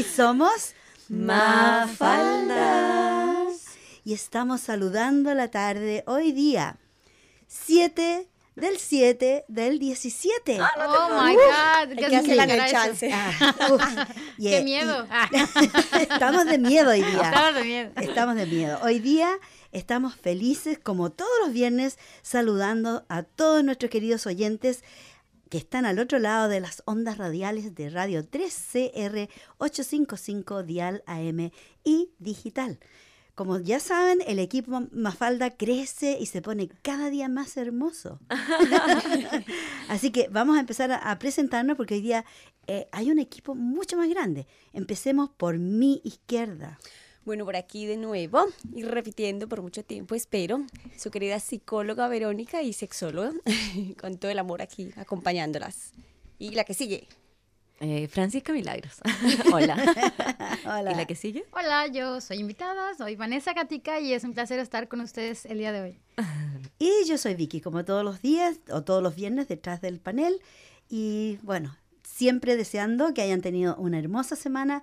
Y somos Mafaldas. Y estamos saludando la tarde hoy día, 7 del 7 del 17. Ah, oh my God, que hacer la chance. Ah, Qué miedo. estamos de miedo hoy día. Estamos de miedo. Estamos de miedo. Hoy día estamos felices, como todos los viernes, saludando a todos nuestros queridos oyentes que están al otro lado de las ondas radiales de Radio 3CR 855 Dial AM y digital. Como ya saben, el equipo Mafalda crece y se pone cada día más hermoso. Así que vamos a empezar a, presentarnos porque hoy día eh, hay un equipo mucho más grande. Empecemos por mi izquierda. Bueno, por aquí de nuevo, y repitiendo por mucho tiempo, espero, su querida psicóloga Verónica y sexóloga, con todo el amor aquí acompañándolas. Y la que sigue. Eh, Francisca Milagros. Hola. Hola. ¿Y la que sigue? Hola, yo soy invitada, soy Vanessa Gatica y es un placer estar con ustedes el día de hoy. Y yo soy Vicky, como todos los días o todos los viernes detrás del panel. Y bueno, siempre deseando que hayan tenido una hermosa semana,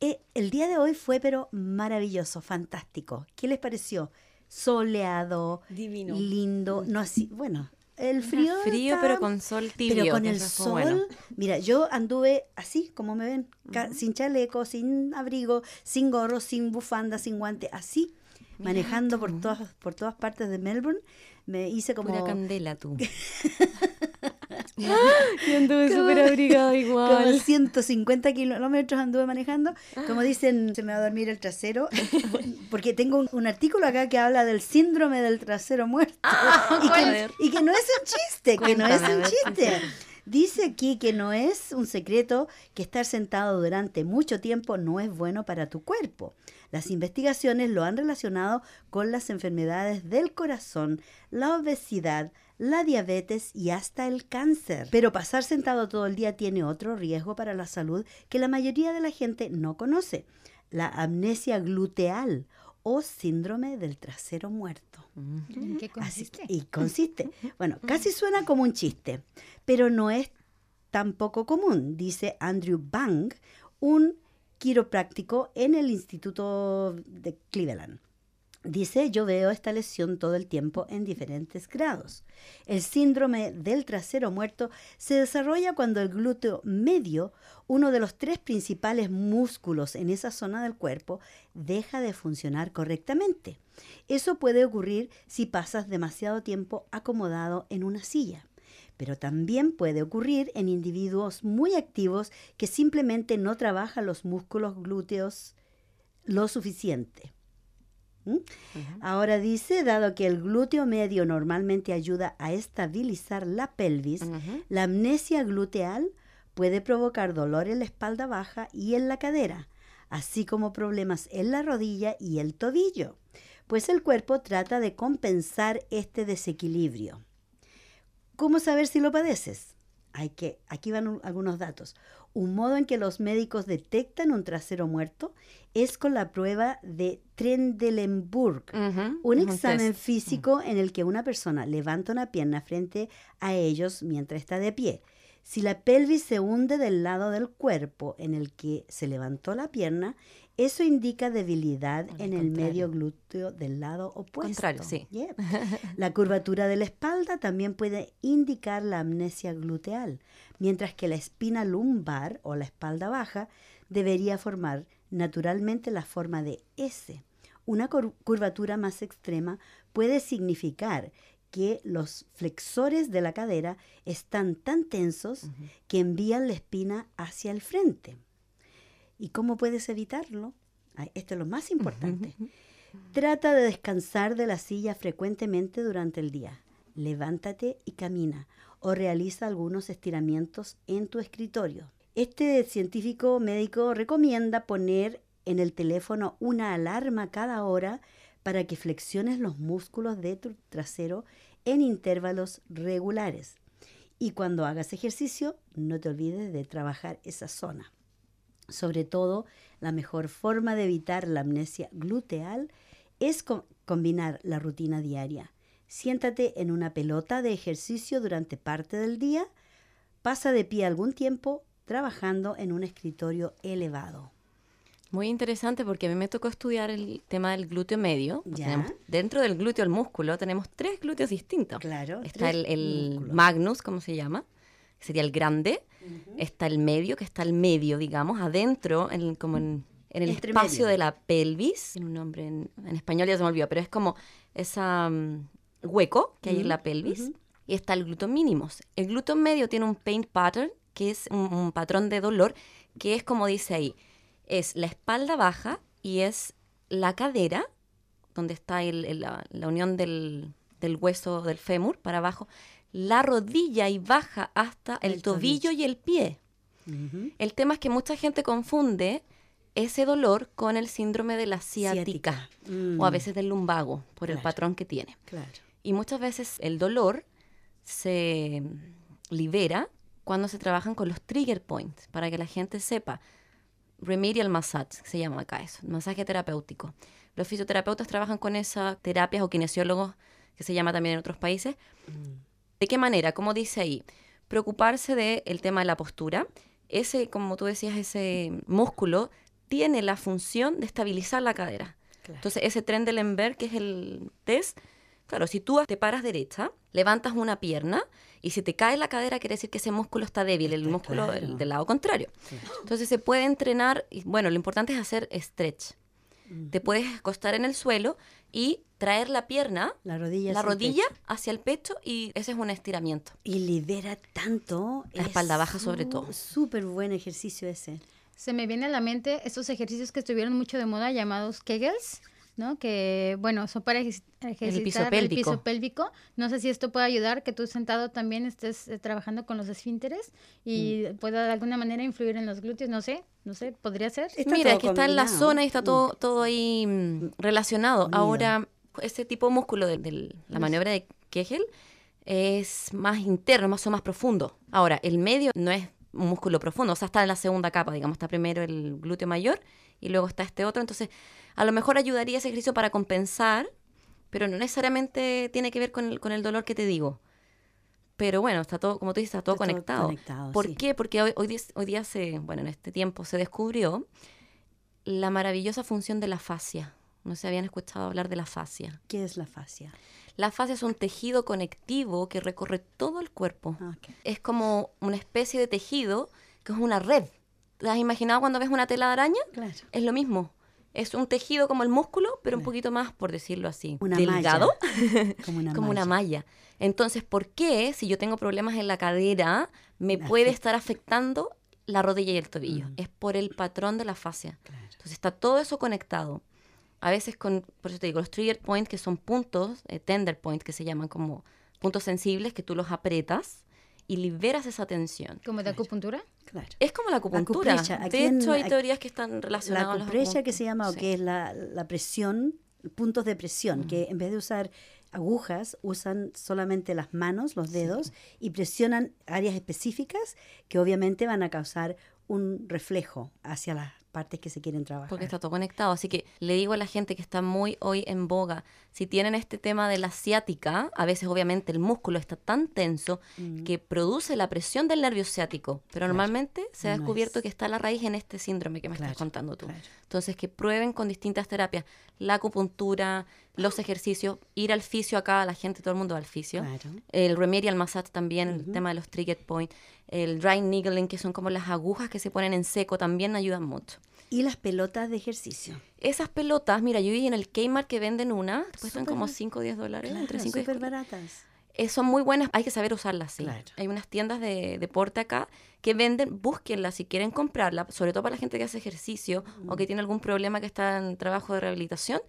eh, el día de hoy fue pero maravilloso, fantástico. ¿Qué les pareció? Soleado, divino, lindo, no así, bueno, el frío. Frío, pero con sol tibio. Pero con el sol. Mira, yo anduve así, como me ven, sin chaleco, sin abrigo, sin gorro, sin bufanda, sin guante, así, manejando por todas, por todas partes de Melbourne. Me hice como. Pura candela tú. Yo anduve súper abrigado igual. Como 150 kilómetros anduve manejando. Como dicen, se me va a dormir el trasero. Porque tengo un, artículo acá que habla del síndrome del trasero muerto. Ah, y, que, no es un chiste, que no es un chiste. Dice aquí que no es un secreto que estar sentado durante mucho tiempo no es bueno para tu cuerpo. Las investigaciones lo han relacionado con las enfermedades del corazón, la obesidad, la diabetes y hasta el cáncer. Pero pasar sentado todo el día tiene otro riesgo para la salud que la mayoría de la gente no conoce, la amnesia gluteal o síndrome del trasero muerto. ¿Qué consiste? y consiste. Bueno, casi suena como un chiste, pero no es tan poco común, dice Andrew Bang, un quiropráctico en el Instituto de Cleveland. Dice, yo veo esta lesión todo el tiempo en diferentes grados. El síndrome del trasero muerto se desarrolla cuando el glúteo medio, uno de los tres principales músculos en esa zona del cuerpo, deja de funcionar correctamente. Eso puede ocurrir si pasas demasiado tiempo acomodado en una silla pero también puede ocurrir en individuos muy activos que simplemente no trabajan los músculos glúteos lo suficiente. ¿Mm? Ahora dice, dado que el glúteo medio normalmente ayuda a estabilizar la pelvis, la amnesia gluteal puede provocar dolor en la espalda baja y en la cadera, así como problemas en la rodilla y el tobillo, pues el cuerpo trata de compensar este desequilibrio. ¿Cómo saber si lo padeces? Hay que, aquí van algunos datos. Un modo en que los médicos detectan un trasero muerto es con la prueba de Trendelenburg, un examen físico en el que una persona levanta una pierna frente a ellos mientras está de pie. Si la pelvis se hunde del lado del cuerpo en el que se levantó la pierna, eso indica debilidad en el medio glúteo del lado opuesto. Contrario, sí. La curvatura de la espalda también puede indicar la amnesia gluteal, mientras que la espina lumbar o la espalda baja debería formar naturalmente la forma de S. Una curvatura más extrema puede significar que los flexores de la cadera están tan tensos que envían la espina hacia el frente. ¿Y cómo puedes evitarlo? esto es lo más importante. Trata de descansar de la silla frecuentemente durante el día. Levántate y camina o realiza algunos estiramientos en tu escritorio. Este científico médico recomienda poner en el teléfono una alarma cada hora para que flexiones los músculos de tu trasero en intervalos regulares. Y cuando hagas ejercicio, no te olvides de trabajar esa zona. Sobre todo, la mejor forma de evitar la amnesia gluteal es combinar la rutina diaria. Siéntate en una pelota de ejercicio durante parte del día, pasa de pie algún tiempo trabajando en un escritorio elevado. Muy interesante porque a mí me tocó estudiar el tema del glúteo medio. Ya. Tenemos- dentro del glúteo, el músculo, tenemos tres glúteos distintos. Claro, Está el, el magnus, ¿cómo se llama? Que sería el grande. Está el medio, que está al medio, digamos, adentro, en, como en, en el Entre espacio medio. de la pelvis. Tiene un nombre en, en español, ya se me olvidó, pero es como ese hueco que hay en la pelvis. Y está el glúteo mínimos. El glúteo medio tiene un pain pattern, que es un, un patrón de dolor, que es como dice ahí, es la espalda baja y es la cadera, donde está el- el- la, la unión del, del hueso del fémur para abajo, la rodilla y baja hasta el, El tobillo, tobillo. y el pie. El tema es que mucha gente confunde ese dolor con el síndrome de la ciática, Ciática. o a Mm. veces del lumbago, por el patrón que tiene. Claro. Y muchas veces el dolor se libera cuando se trabajan con los trigger points, para que la gente sepa. Remedial massage se llama acá eso, masaje terapéutico. Los fisioterapeutas trabajan con esas terapias o kinesiólogos, que se llama también en otros países. ¿De qué manera? Como dice ahí, preocuparse del tema de la postura. Ese, como tú decías, ese músculo tiene la función de estabilizar la cadera. Claro. Entonces, ese Trendelenburg, que es el test, claro, si tú te paras derecha, levantas una pierna y si te cae la cadera, quiere decir que ese músculo está débil, el músculo claro. del, del lado contrario. Entonces, se puede entrenar, y bueno, lo importante es hacer stretch. Te puedes acostar en el suelo y traer la pierna, La rodilla. la hacia el rodilla pecho. hacia el pecho y ese es un estiramiento. Y libera tanto. La es espalda baja sobre todo. Súper buen ejercicio ese. Se me viene a la mente estos ejercicios que estuvieron mucho de moda llamados Kegels, ¿no? Que, bueno, son para ejerci- ejercitar piso pélvico. piso pélvico. No sé si esto puede ayudar que tú sentado también estés eh, trabajando con los esfínteres y Mm. pueda de alguna manera influir en los glúteos. No sé, no sé, podría ser. Está Mira, todo aquí está en la zona y está Mm. todo, todo ahí mm, relacionado. Ahora, ese tipo de músculo de, de la maniobra de Kegel es más interno, más o más profundo. Ahora, el medio no es un músculo profundo, o sea, está en la segunda capa, digamos, está primero el glúteo mayor y luego está este otro. Entonces, a lo mejor ayudaría ese ejercicio para compensar, pero no necesariamente tiene que ver con el, con el dolor que te digo. Pero bueno, está todo, como tú dices, está todo Está todo conectado. conectado, ¿Por sí. qué? Porque hoy, hoy, día, hoy día se, bueno, en este tiempo se descubrió la maravillosa función de la fascia. No sé, habían escuchado hablar de la fascia. ¿Qué es la fascia? La fascia es un tejido conectivo que recorre todo el cuerpo. Ah. Es como una especie de tejido que es una red. ¿Te has imaginado cuando ves una tela de araña? Claro. Es lo mismo. Es un tejido como el músculo, pero un poquito más, por decirlo así, Una delgado, malla. Como una como una malla. Entonces, ¿por qué si yo tengo problemas en la cadera me puede estar afectando la rodilla y el tobillo? Es por el patrón de la fascia. Claro. Entonces está todo eso conectado. A veces con, por eso te digo, los trigger points, que son puntos, eh, tender points, que se llaman como puntos sensibles, que tú los aprietas y liberas esa tensión. Como de acupuntura. Claro. Es como la acupuntura. aquí de en- hecho, hay teorías que están relacionadas La cuprecha que se llama, o Sí. que es la, la presión, puntos de presión, que en vez de usar agujas, usan solamente las manos, los dedos, y presionan áreas específicas que obviamente van a causar un reflejo hacia las partes que se quieren trabajar. Porque está todo conectado. Así que le digo a la gente que está muy hoy en boga, si tienen este tema de la ciática, a veces obviamente el músculo está tan tenso Mm. que produce la presión del nervio ciático. Pero Claro. normalmente se ha No descubierto es. que está la raíz en este síndrome que me Claro, estás contando tú. claro. Entonces, que prueben con distintas terapias, la acupuntura, los ejercicios, ir al fisio acá, la gente, todo el mundo va al fisio. El remedial massage también, el tema de los trigger point, el dry needling, que son como las agujas que se ponen en seco, también ayudan mucho. Y las pelotas de ejercicio. Esas pelotas, mira, yo vi en el Kmart que venden una, cuestan como bar- 5 o 10 dólares, entre Claro, 5 y 10 súper baratas. eh, son muy buenas, hay que saber usarlas, sí. Claro. Hay unas tiendas de deporte acá que venden, búsquenlas si quieren comprarla, sobre todo para la gente que hace ejercicio o que tiene algún problema que está en trabajo de rehabilitación,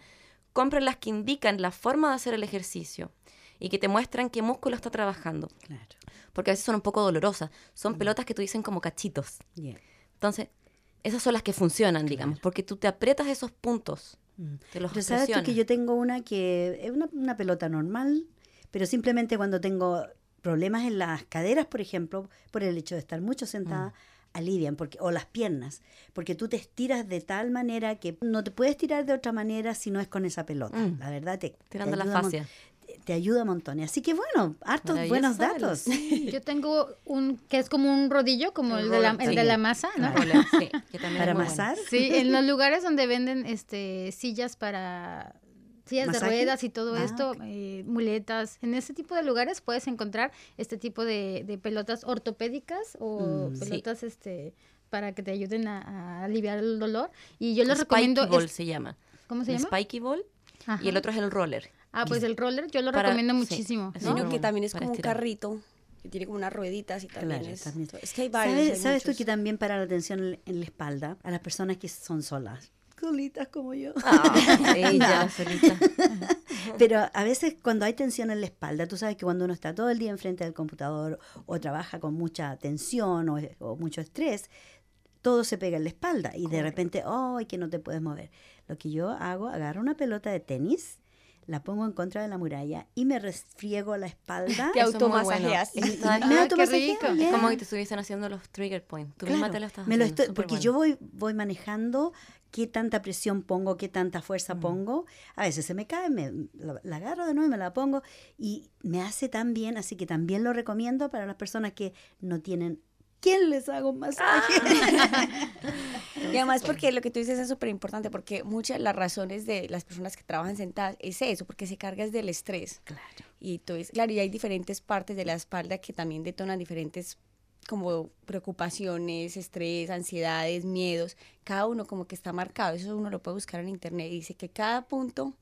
compren las que indican la forma de hacer el ejercicio y que te muestran qué músculo está trabajando, Claro. porque a veces son un poco dolorosas. Son pelotas que tú dicen como cachitos. Yeah. Entonces, esas son las que funcionan, digamos, porque tú te aprietas esos puntos, Mm. te los Pero sabes tú que yo tengo una que es una, una pelota normal, pero simplemente cuando tengo problemas en las caderas, por ejemplo, por el hecho de estar mucho sentada, Mm. alivian, porque, o las piernas, porque tú te estiras de tal manera que no te puedes tirar de otra manera si no es con esa pelota. Mm. La verdad, te, te Tirando la fascia. Te ayuda un montón. Así que bueno, hartos buenos datos. Yo tengo un que es como un rodillo, como el, El de, la, el de la masa, ¿no? Roller, sí, que también Para bueno. amasar. Sí, en los lugares donde venden este sillas para sillas de ruedas y todo Ah, esto, eh, muletas, en ese tipo de lugares puedes encontrar este tipo de, de pelotas ortopédicas o Mm, sí. pelotas este para que te ayuden a, a aliviar el dolor y yo les Spiky recomiendo Ball es- se llama. ¿cómo se El llama? Spiky Ball Ajá. y el otro es el roller. Ah, pues el roller yo lo Para- recomiendo sí, muchísimo, es ¿no? Sino que también es como un estirar. carrito que tiene como unas rueditas y también Claro, es. también. Es que hay varios. ¿Sabes, hay sabes tú que también para la atención en- la espalda a las personas que son solas? Solitas como yo. Ah, ella solita. Pero a veces cuando hay tensión en la espalda, tú sabes que cuando uno está todo el día enfrente del computador o trabaja con mucha tensión o, o mucho estrés, todo se pega en la espalda y de repente, ¡ay, que no te puedes mover! Lo que yo hago, agarro una pelota de tenis, la pongo en contra de la muralla y me resfriego la espalda. Te bueno. automasajeas. Está- Me Ah, automasajeo, yeah. Es como que te estuviesen haciendo los trigger points. Tú misma Claro, te lo estás me lo haciendo. estoy- porque bueno. yo voy, voy manejando qué tanta presión pongo, qué tanta fuerza Mm. pongo. A veces se me cae, me, la, la agarro de nuevo y me la pongo y me hace tan bien, así que también lo recomiendo para las personas que no tienen quién les haga un masaje. Y además porque lo que tú dices es súper importante, porque muchas de las razones de las personas que trabajan sentadas es eso, porque se carga es del estrés. claro. Y entonces, claro, y hay diferentes partes de la espalda que también detonan diferentes como preocupaciones, estrés, ansiedades, miedos. Cada uno como que está marcado. Eso uno lo puede buscar en internet. Y dice que cada punto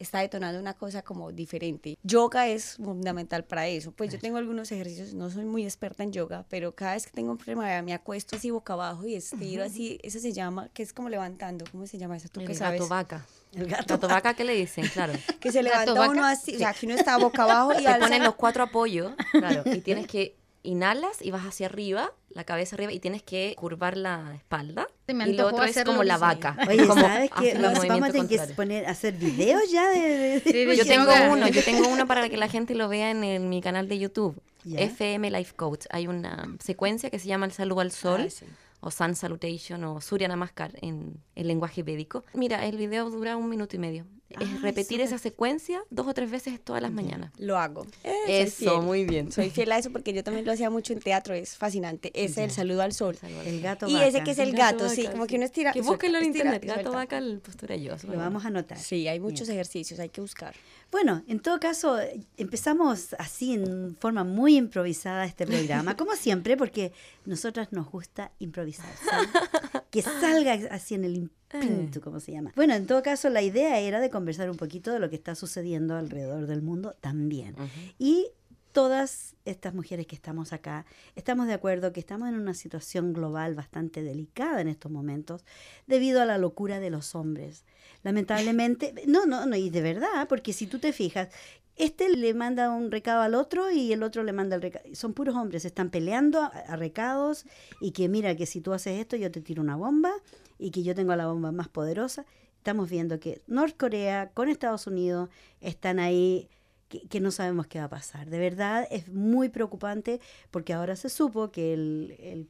está detonando una cosa como diferente. Yoga es fundamental para eso. Pues yo tengo algunos ejercicios, no soy muy experta en yoga, pero cada vez que tengo un problema me acuesto así boca abajo y estiro así, eso se llama, que es como levantando, ¿cómo se llama eso? ¿Tú El qué gato sabes? vaca. El gato. Gato vaca, ¿qué le dicen? Claro. Que se ¿Gato levanta uno así, o sea, que uno está boca abajo y Te alza ponen los cuatro apoyos, claro, y tienes que inhalas y vas hacia arriba, la cabeza arriba, y tienes que curvar la espalda. Me y lo otro es como la vaca. Oye, como ¿sabes el Nos vamos a tener que poner, hacer videos ya de... de- Sí, de Yo tengo yoga. uno, yo tengo uno para que la gente lo vea en, el- mi canal de YouTube. Ya. FM Life Coach. Hay una secuencia que se llama El saludo al sol. Ah, sí. O Sun Salutation o Surya Namaskar en el lenguaje védico. Mira, el video dura un minuto y medio. Ay, es repetir esa secuencia dos o tres veces todas las mañanas. Lo hago. Eh, soy Eso, fiel. muy bien. Soy fiel a eso porque yo también lo hacía mucho en teatro, es fascinante. Es el saludo al sol. El gato Y vaca. ese que es el gato, sí, como que uno estira. Que búsquenlo en internet. Gato suelta. vaca, el postura yo. Lo vamos a anotar. Sí, hay muchos ejercicios, hay que buscar. Bueno, en todo caso, empezamos así en forma muy improvisada este programa, como siempre, porque nosotras nos gusta improvisar, ¿sabes? que salga así en el espíritu, como se llama. Bueno, en todo caso, la idea era de conversar un poquito de lo que está sucediendo alrededor del mundo también. Y todas estas mujeres que estamos acá, estamos de acuerdo que estamos en una situación global bastante delicada en estos momentos debido a la locura de los hombres. Lamentablemente, no, no, no, y de verdad, porque si tú te fijas, este le manda un recado al otro y el otro le manda el recado. Son puros hombres, están peleando a, a recados y que mira que si tú haces esto yo te tiro una bomba y que yo tengo la bomba más poderosa. Estamos viendo que Norcorea con Estados Unidos están ahí que, que no sabemos qué va a pasar. De verdad es muy preocupante porque ahora se supo que el, el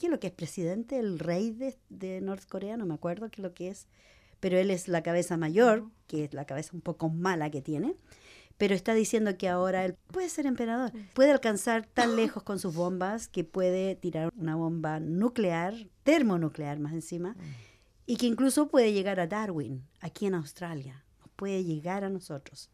¿qué es lo que es presidente? El rey de, de Norcorea, no me acuerdo qué es lo que es, pero él es la cabeza mayor, que es la cabeza un poco mala que tiene, pero está diciendo que ahora él puede ser emperador, puede alcanzar tan lejos con sus bombas que puede tirar una bomba nuclear, termonuclear más encima, y que incluso puede llegar a Darwin, aquí en Australia, puede llegar a nosotros.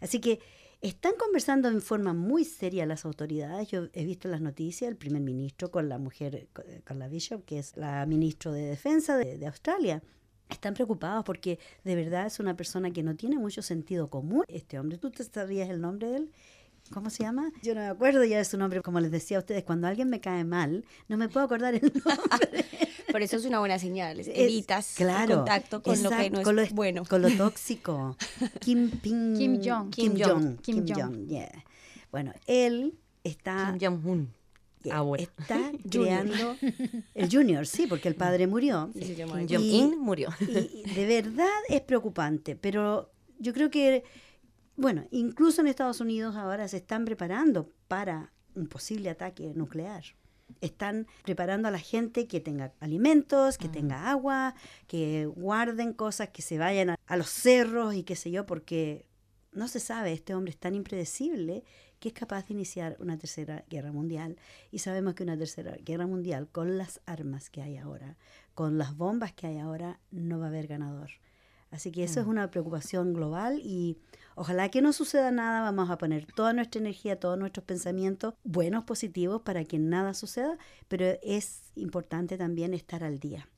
Así que están conversando en forma muy seria las autoridades. Yo he visto las noticias el primer ministro con la mujer, con- la Bishop, que es la ministra de Defensa de, de Australia. Están preocupados porque de verdad es una persona que no tiene mucho sentido común. Este hombre, ¿tú te sabías el nombre de él? ¿Cómo se llama? Yo no me acuerdo ya de su nombre. Como les decía a ustedes, cuando alguien me cae mal, no me puedo acordar el nombre. Pero eso es una buena señal, Es- evitas el contacto con lo que exacto, no es con lo- bueno. Con lo tóxico. Kim, Ping- Kim Jong. Kim Kim Jong. Jong. Kim Kim Jong, yeah. Bueno, él está, Kim Jong-un. Ah, bueno. está creando... El Junior, sí, porque el padre murió. Kim Y- murió. Y y de verdad es preocupante, pero yo creo que, bueno, incluso en Estados Unidos ahora se están preparando para un posible ataque nuclear. Están preparando a la gente que tenga alimentos, que tenga agua, que guarden cosas, que se vayan a, a los cerros y qué sé yo, porque no se sabe, este hombre es tan impredecible que es capaz de iniciar una tercera guerra mundial. Y sabemos que una tercera guerra mundial, con las armas que hay ahora, con las bombas que hay ahora, no va a haber ganador. Así que eso es una preocupación global y ojalá que no suceda nada, vamos a poner toda nuestra energía, todos nuestros pensamientos buenos, positivos, para que nada suceda, pero es importante también estar al día.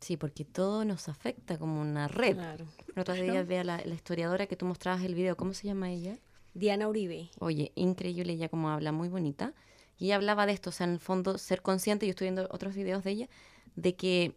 Sí, porque todo nos afecta como una red. Claro. El otro día vea la, la historiadora que tú mostrabas el video, ¿cómo se llama ella? Diana Uribe. Oye, increíble ella como habla, muy bonita. Y hablaba de esto, o sea, en el fondo, ser consciente, yo estoy viendo otros videos de ella, de que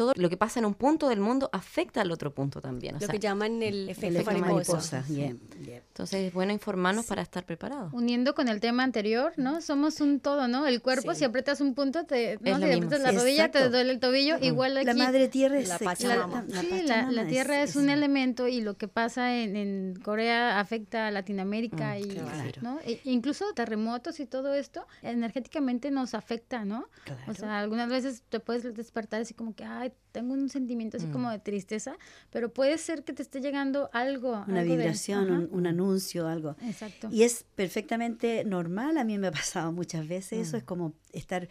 todo lo que pasa en un punto del mundo afecta al otro punto también. O Lo sea, que llaman el El efecto efecto mariposa. mariposa. yeah, yeah. entonces es bueno informarnos para estar preparados. Uniendo con el tema anterior, ¿no? Somos un todo, ¿no? El cuerpo, Sí. si aprietas un punto, te, ¿no? Si aprietas la sí. rodilla, te Exacto. duele el tobillo. Igual aquí. La madre tierra es La Pachamama. la- la sí, la, Pachamama la tierra es, es- un elemento y lo que pasa en, en Corea afecta a Latinoamérica y claro. ¿no? E- incluso terremotos y todo esto energéticamente nos afecta, ¿no? Claro. O sea, algunas veces te puedes despertar así como que, ay, tengo un sentimiento así como de tristeza, pero puede ser que te esté llegando algo. una algo vibración, un, un anuncio, algo. Exacto. Y es perfectamente normal, a mí me ha pasado muchas veces, eso es como estar,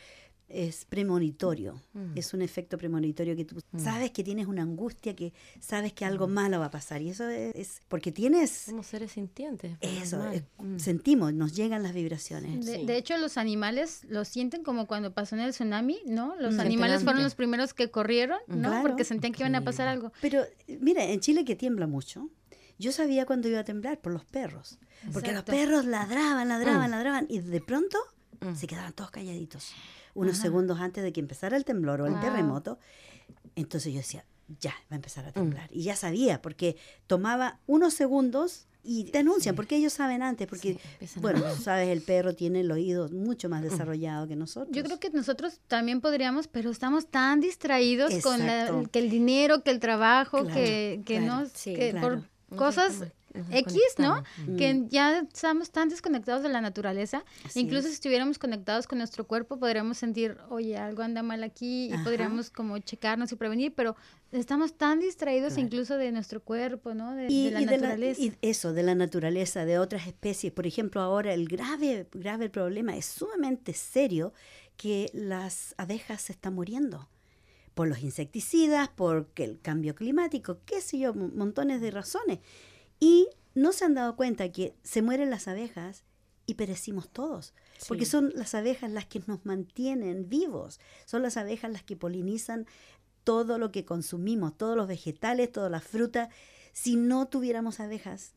es premonitorio, es un efecto premonitorio que tú sabes que tienes una angustia, que sabes que algo malo va a pasar y eso es, es porque tienes, Somos seres sintientes. eso, es- Mm. sentimos, nos llegan las vibraciones. De, Sí. de hecho, los animales lo sienten como cuando pasó en el tsunami, ¿no? Los Mm. animales fueron los primeros que corrieron, ¿no? Claro. Porque sentían que iban a pasar algo. Pero eh, mira, en Chile que tiembla mucho, yo sabía cuándo iba a temblar por los perros, porque los perros ladraban, ladraban, Mm. ladraban y de pronto Mm. se quedaban todos calladitos. Unos segundos antes de que empezara el temblor o el Wow. terremoto, entonces yo decía, ya, va a empezar Mm. a temblar. Y ya sabía, porque tomaba unos segundos y te anuncian, porque ellos saben antes, porque, Sí, a bueno, sabes, el perro tiene el oído mucho más desarrollado que nosotros. Yo creo que nosotros también podríamos, pero estamos tan distraídos con la- que el dinero, que el trabajo, Claro, que, que claro, no, sí, que claro. por cosas X, ¿no? Que ya estamos tan desconectados de la naturaleza. Así Incluso es. si estuviéramos conectados con nuestro cuerpo, podríamos sentir, oye, algo anda mal aquí y Ajá. podríamos como checarnos y prevenir, pero estamos tan distraídos Claro. incluso de nuestro cuerpo, ¿no? De, y, de la y naturaleza. y eso, de la naturaleza, de otras especies. Por ejemplo, ahora el grave, grave problema es sumamente serio que las abejas se están muriendo por los insecticidas, porque el cambio climático, qué sé yo, mon- montones de razones. Y no se han dado cuenta que se mueren las abejas y perecimos todos, porque son las abejas las que nos mantienen vivos, son las abejas las que polinizan todo lo que consumimos, todos los vegetales, todas las frutas. Si no tuviéramos abejas,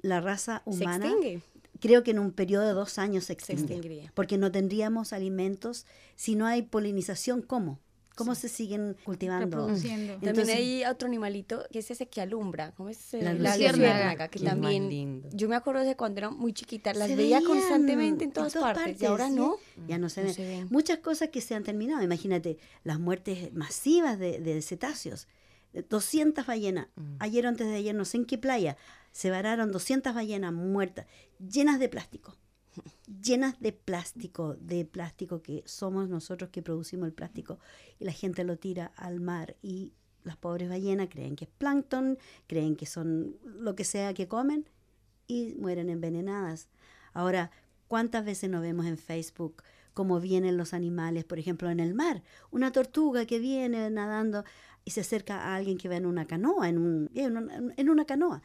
la raza Se humana, extingue. creo que en un periodo de dos años se Se extingue. extinguiría. Porque no tendríamos alimentos. Si no hay polinización, ¿cómo? ¿Cómo se siguen cultivando? reproduciendo. También Entonces- hay otro animalito que es ese que alumbra, ¿cómo es? Eh, La luciérnaga. que también, lindo. yo me acuerdo de cuando era muy chiquita, las Se veía veían constantemente en todas, partes, y ahora ¿sí? no. Ya no se No ven. se ven. Muchas cosas que se han terminado. Imagínate las muertes masivas de, de cetáceos. 200 ballenas. Mm. Ayer o antes de ayer, no sé en qué playa, se vararon 200 ballenas muertas, llenas de plástico. Llenas de plástico, de plástico que somos nosotros que producimos el plástico y la gente lo tira al mar y las pobres ballenas creen que es plancton, creen que son lo que sea que comen y mueren envenenadas. Ahora, ¿cuántas veces nos vemos en Facebook cómo vienen los animales, por ejemplo, en el mar? Una tortuga que viene nadando y se acerca a alguien que va en una canoa, en, un, en, una, en una canoa,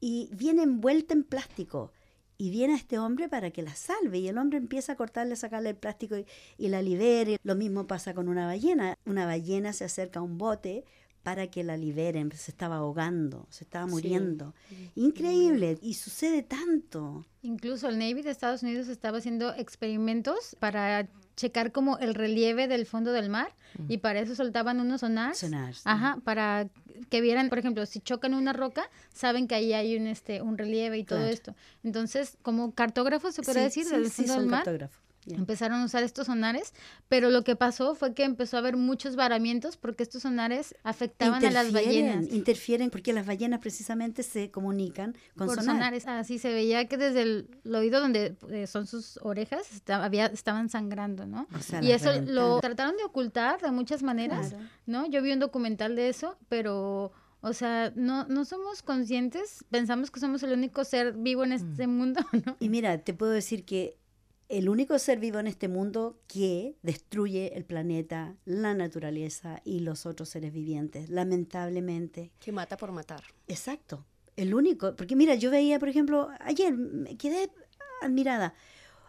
y viene envuelta en plástico. Y viene este hombre para que la salve y el hombre empieza a cortarle, sacarle el plástico y, y la libere. Lo mismo pasa con una ballena. Una ballena se acerca a un bote para que la liberen. Se estaba ahogando, se estaba Sí. muriendo. Increíble. Y sucede tanto. Incluso el Navy de Estados Unidos estaba haciendo experimentos para checar como el relieve del fondo del mar y para eso soltaban unos sonars. Sonars, Ajá, para que vieran, por ejemplo, si chocan una roca, saben que ahí hay un este un relieve y todo Claro. esto. Entonces, como cartógrafos se puede Sí, decir sí, del fondo del mar. Ya. empezaron a usar estos sonares, pero lo que pasó fue que empezó a haber muchos varamientos porque estos sonares afectaban a las ballenas. Interfieren porque las ballenas precisamente se comunican con por sonar. sonares. Así se veía que desde el, el oído donde eh, son sus orejas esta- había, estaban sangrando, ¿no? O sea, y eso lo reventaron. trataron de ocultar de muchas maneras, Claro. ¿no? Yo vi un documental de eso, pero O sea, no, no somos conscientes, pensamos que somos el único ser vivo en este mundo, ¿no? Y mira, te puedo decir que el único ser vivo en este mundo que destruye el planeta, la naturaleza y los otros seres vivientes, lamentablemente. Que mata por matar. Exacto. El único, porque mira, yo veía, por ejemplo, ayer me quedé admirada.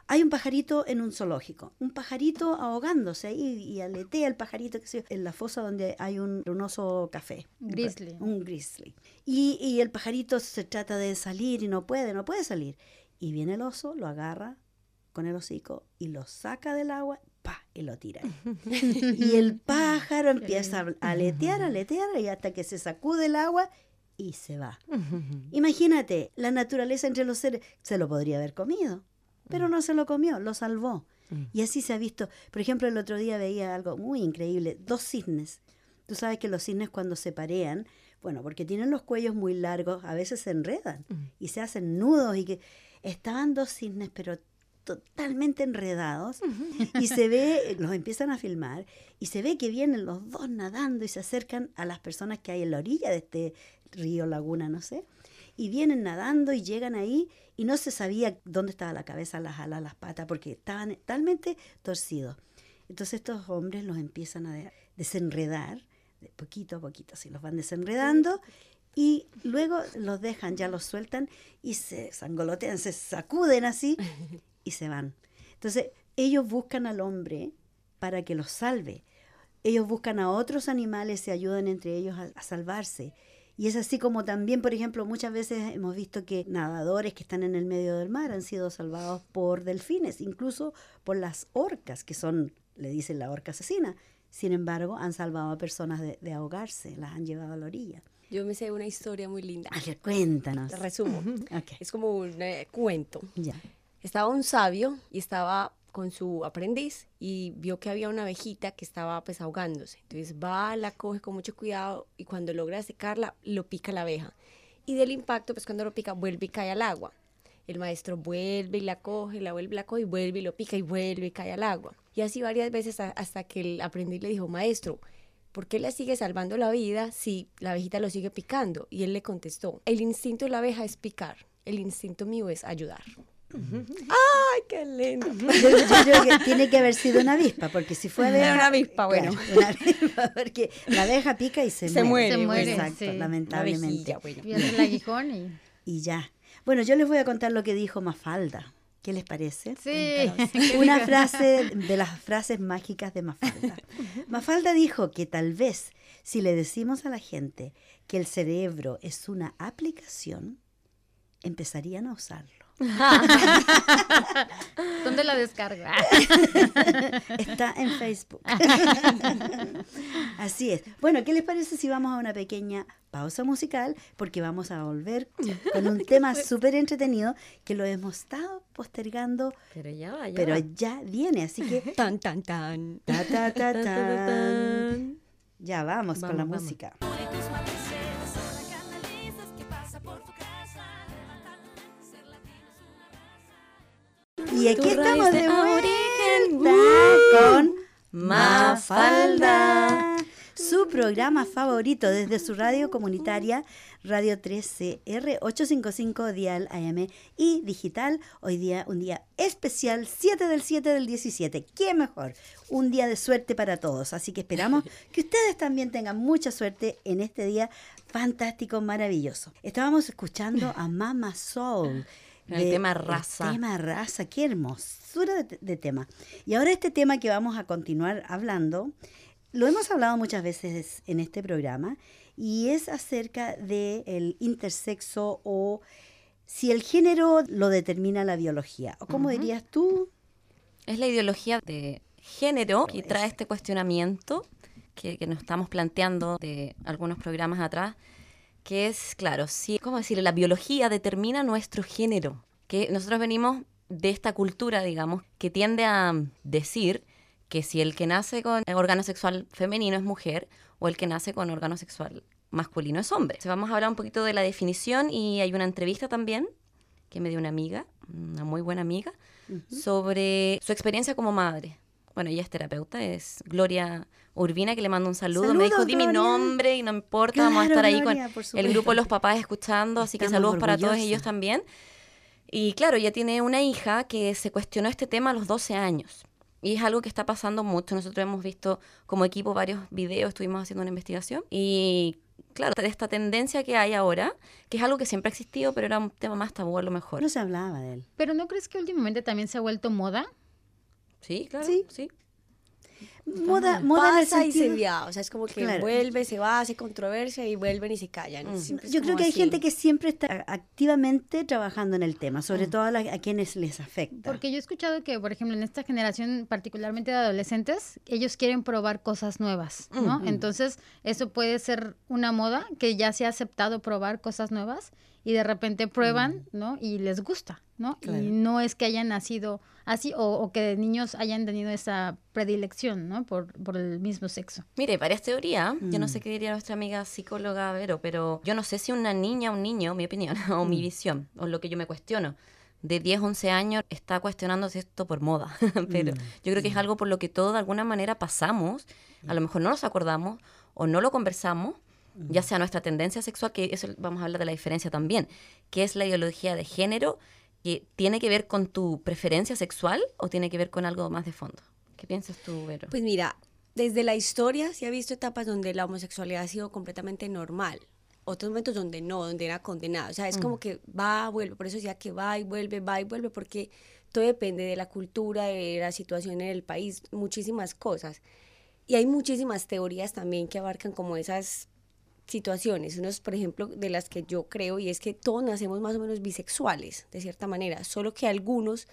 Hay un pajarito en un zoológico, un pajarito ahogándose ahí y aletea el pajarito que yo, en la fosa donde hay un, un oso café. Grizzly. Un grizzly. Y, y el pajarito se trata de salir y no puede, no puede salir. Y viene el oso, lo agarra con el hocico y lo saca del agua, pa, y lo tira. y el pájaro empieza a aletear, aletear, y hasta que se sacude el agua y se va. Imagínate, la naturaleza entre los seres se lo podría haber comido, pero no se lo comió, lo salvó. Y así se ha visto. Por ejemplo, el otro día veía algo muy increíble, dos cisnes. Tú sabes que los cisnes cuando se parean, bueno, porque tienen los cuellos muy largos, a veces se enredan y se hacen nudos y que estaban dos cisnes, pero totalmente enredados y se ve, los empiezan a filmar y se ve que vienen los dos nadando y se acercan a las personas que hay en la orilla de este río, laguna, no sé, y vienen nadando y llegan ahí y no se sabía dónde estaba la cabeza, las alas, las patas, porque estaban totalmente torcidos. Entonces estos hombres los empiezan a de- desenredar, de poquito a poquito, así los van desenredando y luego los dejan, ya los sueltan y se sangolotean, se sacuden así y se van. Entonces ellos buscan al hombre para que los salve. Ellos buscan a otros animales, se ayudan entre ellos a, a salvarse. Y es así como también, por ejemplo, muchas veces hemos visto que nadadores que están en el medio del mar han sido salvados por delfines, incluso por las orcas, que son, le dicen la orca asesina. Sin embargo, han salvado a personas de, de ahogarse, las han llevado a la orilla. Yo me sé una historia muy linda. A ver, cuéntanos. Te resumo. Es como un eh, cuento. ya. Estaba un sabio y estaba con su aprendiz y vio que había una abejita que estaba pues ahogándose. Entonces va, la coge con mucho cuidado y cuando logra secarla, lo pica la abeja. Y del impacto, pues cuando lo pica, vuelve y cae al agua. El maestro vuelve y la coge, la vuelve la coge y vuelve y lo pica y vuelve y cae al agua. Y así varias veces hasta que el aprendiz le dijo, maestro, ¿por qué le sigue salvando la vida si la abejita lo sigue picando? Y él le contestó, el instinto de la abeja es picar, el instinto mío es ayudar. ¡Ay, qué lindo! Yo, yo creo que tiene que haber sido una avispa, porque si fue abeja... Era una avispa, bueno. Claro, una avispa, porque la abeja pica y se, Se muere, Se muere, Exacto, sí. lamentablemente. bueno. Y el aguijón y... Y ya. Bueno, yo les voy a contar lo que dijo Mafalda. ¿Qué les parece? Sí. Una frase de las frases mágicas de Mafalda. Mafalda dijo que tal vez si le decimos a la gente que el cerebro es una aplicación, empezarían a usarlo. ¿Dónde la descarga? Está en Facebook. Así es. Bueno, ¿qué les parece si vamos a una pequeña pausa musical? Porque vamos a volver con un tema súper entretenido que lo hemos estado postergando, Pero ya va, ya pero va. ya viene. Así que Tan, tan, tan. ta, ta, ta, Tan, ya vamos, con la vamos. música. Y aquí estamos de vuelta con Mafalda. Mafalda, su programa favorito desde su radio comunitaria Radio 13R 855 Dial AM y digital. Hoy día un día especial, 7 del 7 del 17. ¿Qué mejor? Un día de suerte para todos. Así que esperamos que ustedes también tengan mucha suerte en este día fantástico, maravilloso. Estábamos escuchando a Mama Soul. El tema raza. El tema raza, qué hermosura de, de tema. Y ahora este tema que vamos a continuar hablando, lo hemos hablado muchas veces en este programa y es acerca del el intersexo o si el género lo determina la biología. ¿O cómo dirías tú? Es la ideología de género que trae este cuestionamiento que, que nos estamos planteando de algunos programas atrás, que es, claro, si, ¿cómo decirlo? La biología determina nuestro género, que nosotros venimos de esta cultura, digamos, que tiende a decir que si el que nace con órgano sexual femenino es mujer o el que nace con órgano sexual masculino es hombre. Entonces vamos a hablar un poquito de la definición y hay una entrevista también que me dio una amiga, una muy buena amiga, sobre su experiencia como madre, bueno, ella es terapeuta, es Gloria Urbina, que le mando un saludo. me dijo, di mi nombre y no importa, vamos a Claro, estar ahí Gloria, con el grupo de los papás escuchando, así que Estamos saludos para todos ellos también. Y claro, ella tiene una hija que se cuestionó este tema a los 12 años. Y es algo que está pasando mucho. Nosotros hemos visto como equipo varios videos, estuvimos haciendo una investigación. Y claro, de esta tendencia que hay ahora, que es algo que siempre ha existido, pero era un tema más tabú a lo mejor. No se hablaba de él. Pero ¿no crees que últimamente también se ha vuelto moda? Sí, claro. Sí. sí. Moda, moda en el Pasa y se va, o sea, es como que Claro. vuelve, se va, hace controversia y vuelven y se callan. Es Yo creo que hay así. gente que siempre está activamente trabajando en el tema, sobre todo a, la- a quienes les afecta. Porque yo he escuchado que, por ejemplo, en esta generación, particularmente de adolescentes, ellos quieren probar cosas nuevas, ¿no? Entonces, eso puede ser una moda que ya se ha aceptado probar cosas nuevas y de repente prueban, ¿no? Y les gusta, ¿no? Claro. Y no es que hayan nacido así o, o que de niños hayan tenido esa predilección, ¿no? Por, por el mismo sexo. Mire, varias teorías. Yo no sé Mm. qué diría nuestra amiga psicóloga Vero, pero yo no sé si una niña o un niño, mi opinión, o Mm. mi visión, o lo que yo me cuestiono, de 10, 11 años está cuestionándose esto por moda. pero Mm. yo creo que es algo por lo que todos de alguna manera pasamos, a lo mejor no nos acordamos o no lo conversamos, Mm. ya sea nuestra tendencia sexual, que eso vamos a hablar de la diferencia también, que es la ideología de género, que tiene que ver con tu preferencia sexual o tiene que ver con algo más de fondo. ¿Qué piensas tú, Vero? Pues mira, desde la historia se ha visto etapas donde la homosexualidad ha sido completamente normal. Otros momentos donde no, donde era condenada. O sea, es como que va, vuelve. Por eso decía que va y vuelve, va y vuelve, porque todo depende de la cultura, de la situación en el país, muchísimas cosas. Y hay muchísimas teorías también que abarcan como esas situaciones. Unos, por ejemplo, de las que yo creo, y es que todos nacemos más o menos bisexuales, de cierta manera, solo que algunos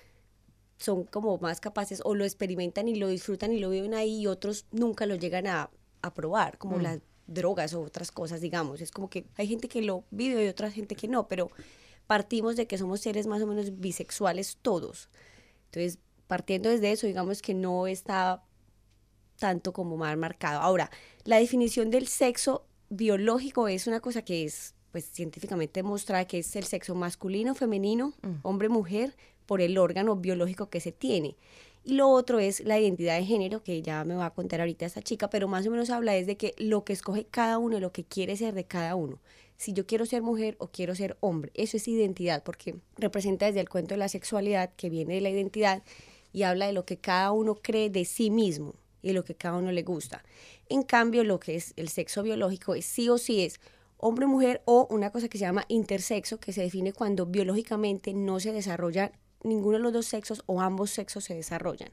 son como más capaces o lo experimentan y lo disfrutan y lo viven ahí y otros nunca lo llegan a, a probar, como las drogas o otras cosas, digamos. Es como que hay gente que lo vive y otra gente que no, pero partimos de que somos seres más o menos bisexuales todos. Entonces, partiendo desde eso, digamos que no está tanto como mal marcado. Ahora, la definición del sexo biológico es una cosa que es pues científicamente demostrada que es el sexo masculino, femenino, hombre, mujer, por el órgano biológico que se tiene. Y lo otro es la identidad de género, que ya me va a contar ahorita esta chica, pero más o menos habla es de que lo que escoge cada uno, lo que quiere ser de cada uno. Si yo quiero ser mujer o quiero ser hombre, eso es identidad, porque representa desde el cuento de la sexualidad, que viene de la identidad, y habla de lo que cada uno cree de sí mismo y lo que cada uno le gusta. En cambio, lo que es el sexo biológico es sí o sí es hombre mujer o una cosa que se llama intersexo, que se define cuando biológicamente no se desarrolla ninguno de los dos sexos o ambos sexos se desarrollan.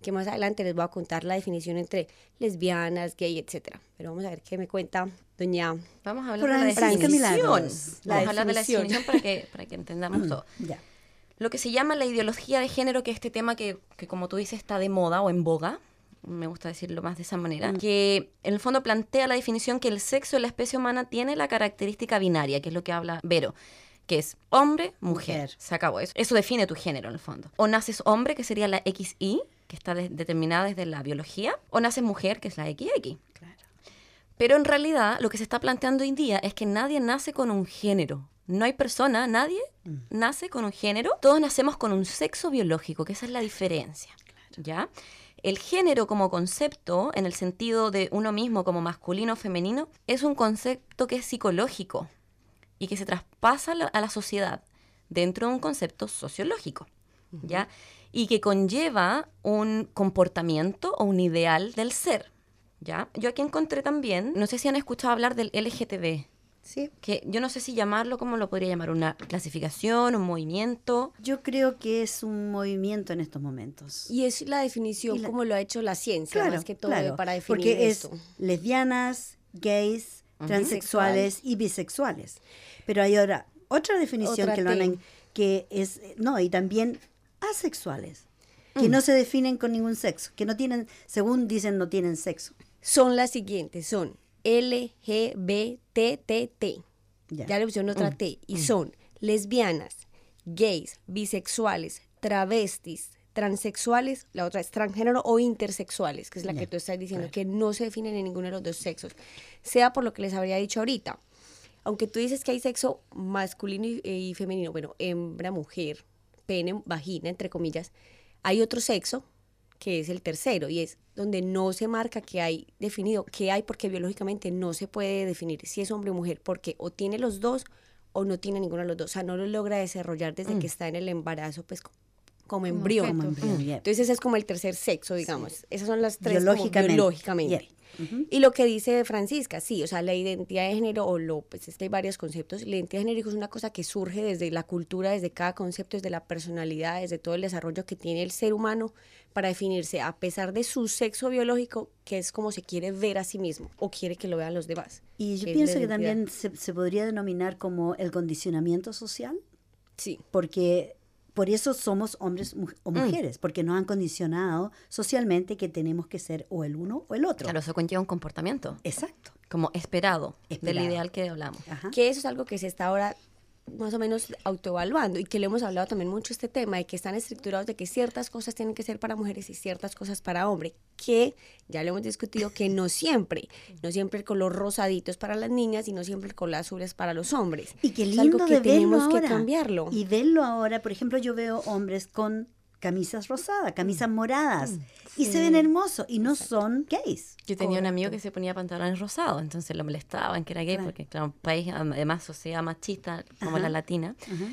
Que más adelante les voy a contar la definición entre lesbianas, gay, etcétera. Pero vamos a ver qué me cuenta doña Vamos a hablar de la definición. La Vamos a hablar de la definición. para que, para que entendamos todo. Ya. Lo que se llama la ideología de género, que es este tema que, que, como tú dices, está de moda o en boga, me gusta decirlo más de esa manera, que en el fondo plantea la definición que el sexo en la especie humana tiene la característica binaria, que es lo que habla Vero, que es hombre, mujer. Mujer. Se acabó eso. Eso define tu género en el fondo. O naces hombre, que sería la XY, que está de- determinada desde la biología, o naces mujer, que es la XX. Claro. Pero en realidad lo que se está planteando hoy en día es que nadie nace con un género. No hay persona, nadie nace con un género. Todos nacemos con un sexo biológico, que esa es la diferencia. ¿Ya? El género como concepto, en el sentido de uno mismo como masculino o femenino, es un concepto que es psicológico y que se traspasa a la- sociedad dentro de un concepto sociológico. ¿Ya? Y que conlleva un comportamiento o un ideal del ser. ¿Ya? Yo aquí encontré también, no sé si han escuchado hablar del LGTB, Sí. que yo no sé si llamarlo, ¿cómo lo podría llamar? ¿Una clasificación, un movimiento? Yo creo que es un movimiento en estos momentos. Y es la definición la- como lo ha hecho la ciencia, más que todo claro, para definir porque esto. es lesbianas, gays, transexuales y bisexuales. Pero hay ahora otra definición Otra que lo han que es no y también asexuales que Mm. no se definen con ningún sexo, que no tienen, según dicen, no tienen sexo. Son las siguientes, son LGBTT. Ya. Ya, le pusieron otra T. Y son lesbianas, gays, bisexuales, travestis, transexuales, la otra es transgénero o intersexuales, que es la que tú estás diciendo, que no se definen en ninguno de los dos sexos. Sea por lo que les habría dicho ahorita. Aunque tú dices que hay sexo masculino y, y femenino, bueno, hembra, mujer, pene, vagina, entre comillas, hay otro sexo que es el tercero, y es donde no se marca que hay definido qué hay, porque biológicamente no se puede definir si es hombre o mujer, porque o tiene los dos o no tiene ninguno de los dos, o sea, no lo logra desarrollar desde que está en el embarazo, pues como embrión. Como embrión, yeah. Entonces ese es como el tercer sexo, digamos. Esas son las tres como Biológicamente. biológicamente. Yeah. Ujú. Y lo que dice Francisca, sí, o sea, la identidad de género, o lo, pues es que hay varios conceptos, la identidad de género es una cosa que surge desde la cultura, desde cada concepto, desde la personalidad, desde todo el desarrollo que tiene el ser humano para definirse, a pesar de su sexo biológico, que es como se quiere ver a sí mismo, o quiere que lo vean los demás. Y yo pienso que también se, se podría denominar como el condicionamiento social, Sí. porque por eso somos hombres mu- o mujeres, porque nos han condicionado socialmente que tenemos que ser o el uno o el otro. Claro, eso conlleva un comportamiento Exacto. como esperado, Esperado. del ideal que hablamos. Ajá. que eso es algo que se está ahora más o menos autoevaluando y que le hemos hablado también mucho este tema de que están estructurados de que ciertas cosas tienen que ser para mujeres y ciertas cosas para hombres, que ya lo hemos discutido que no siempre, no siempre el color rosadito es para las niñas y no siempre el color azul es para los hombres. Y qué Es lindo algo que de verlo tenemos ahora. que cambiarlo. Y verlo ahora, por ejemplo, yo veo hombres con camisas rosadas, camisas moradas, y se ven hermosos y no son gays. Yo tenía un amigo que se ponía pantalones rosados, entonces lo molestaban que era gay, Claro. porque claro, un país, además sociedad machista como la latina. Ajá.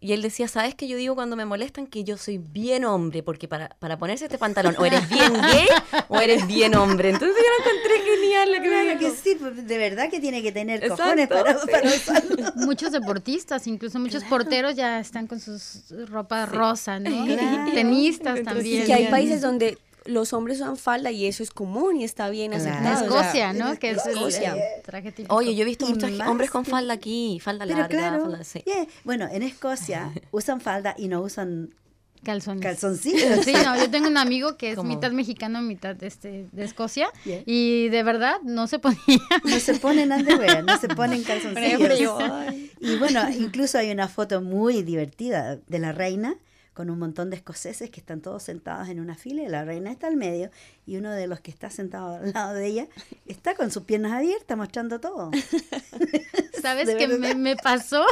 Y él decía, ¿sabes qué yo digo cuando me molestan? Que yo soy bien hombre, porque para, para ponerse este pantalón o eres bien gay o eres bien hombre. Entonces yo lo encontré genial lo que me Claro que dijo. sí, pues, de verdad que tiene que tener Exacto, cojones para, sí. para usarlo. Muchos deportistas, incluso muchos porteros ya están con sus ropa rosa, ¿no? Claro. Y tenistas Y también. que hay países donde los hombres usan falda y eso es común y está bien Claro. aceptado. En o sea, Escocia, ¿no? Que es Escocia. el traje típico. Oye, yo he visto Y muchos hombres con falda aquí, falda Pero larga, claro, falda- sí. yeah. bueno, en Escocia usan falda y no usan Calzones. calzoncillos. Sí, no, yo tengo un amigo que es ¿Cómo? mitad mexicano, mitad este, de Escocia, Yeah. y de verdad no se ponía. No se ponen underwear, no se ponen calzoncillos. Y bueno, incluso hay una foto muy divertida de la reina con un montón de escoceses que están todos sentados en una fila y la reina está al medio y uno de los que está sentado al lado de ella está con sus piernas abiertas mostrando todo. ¿Sabes qué me, me pasó?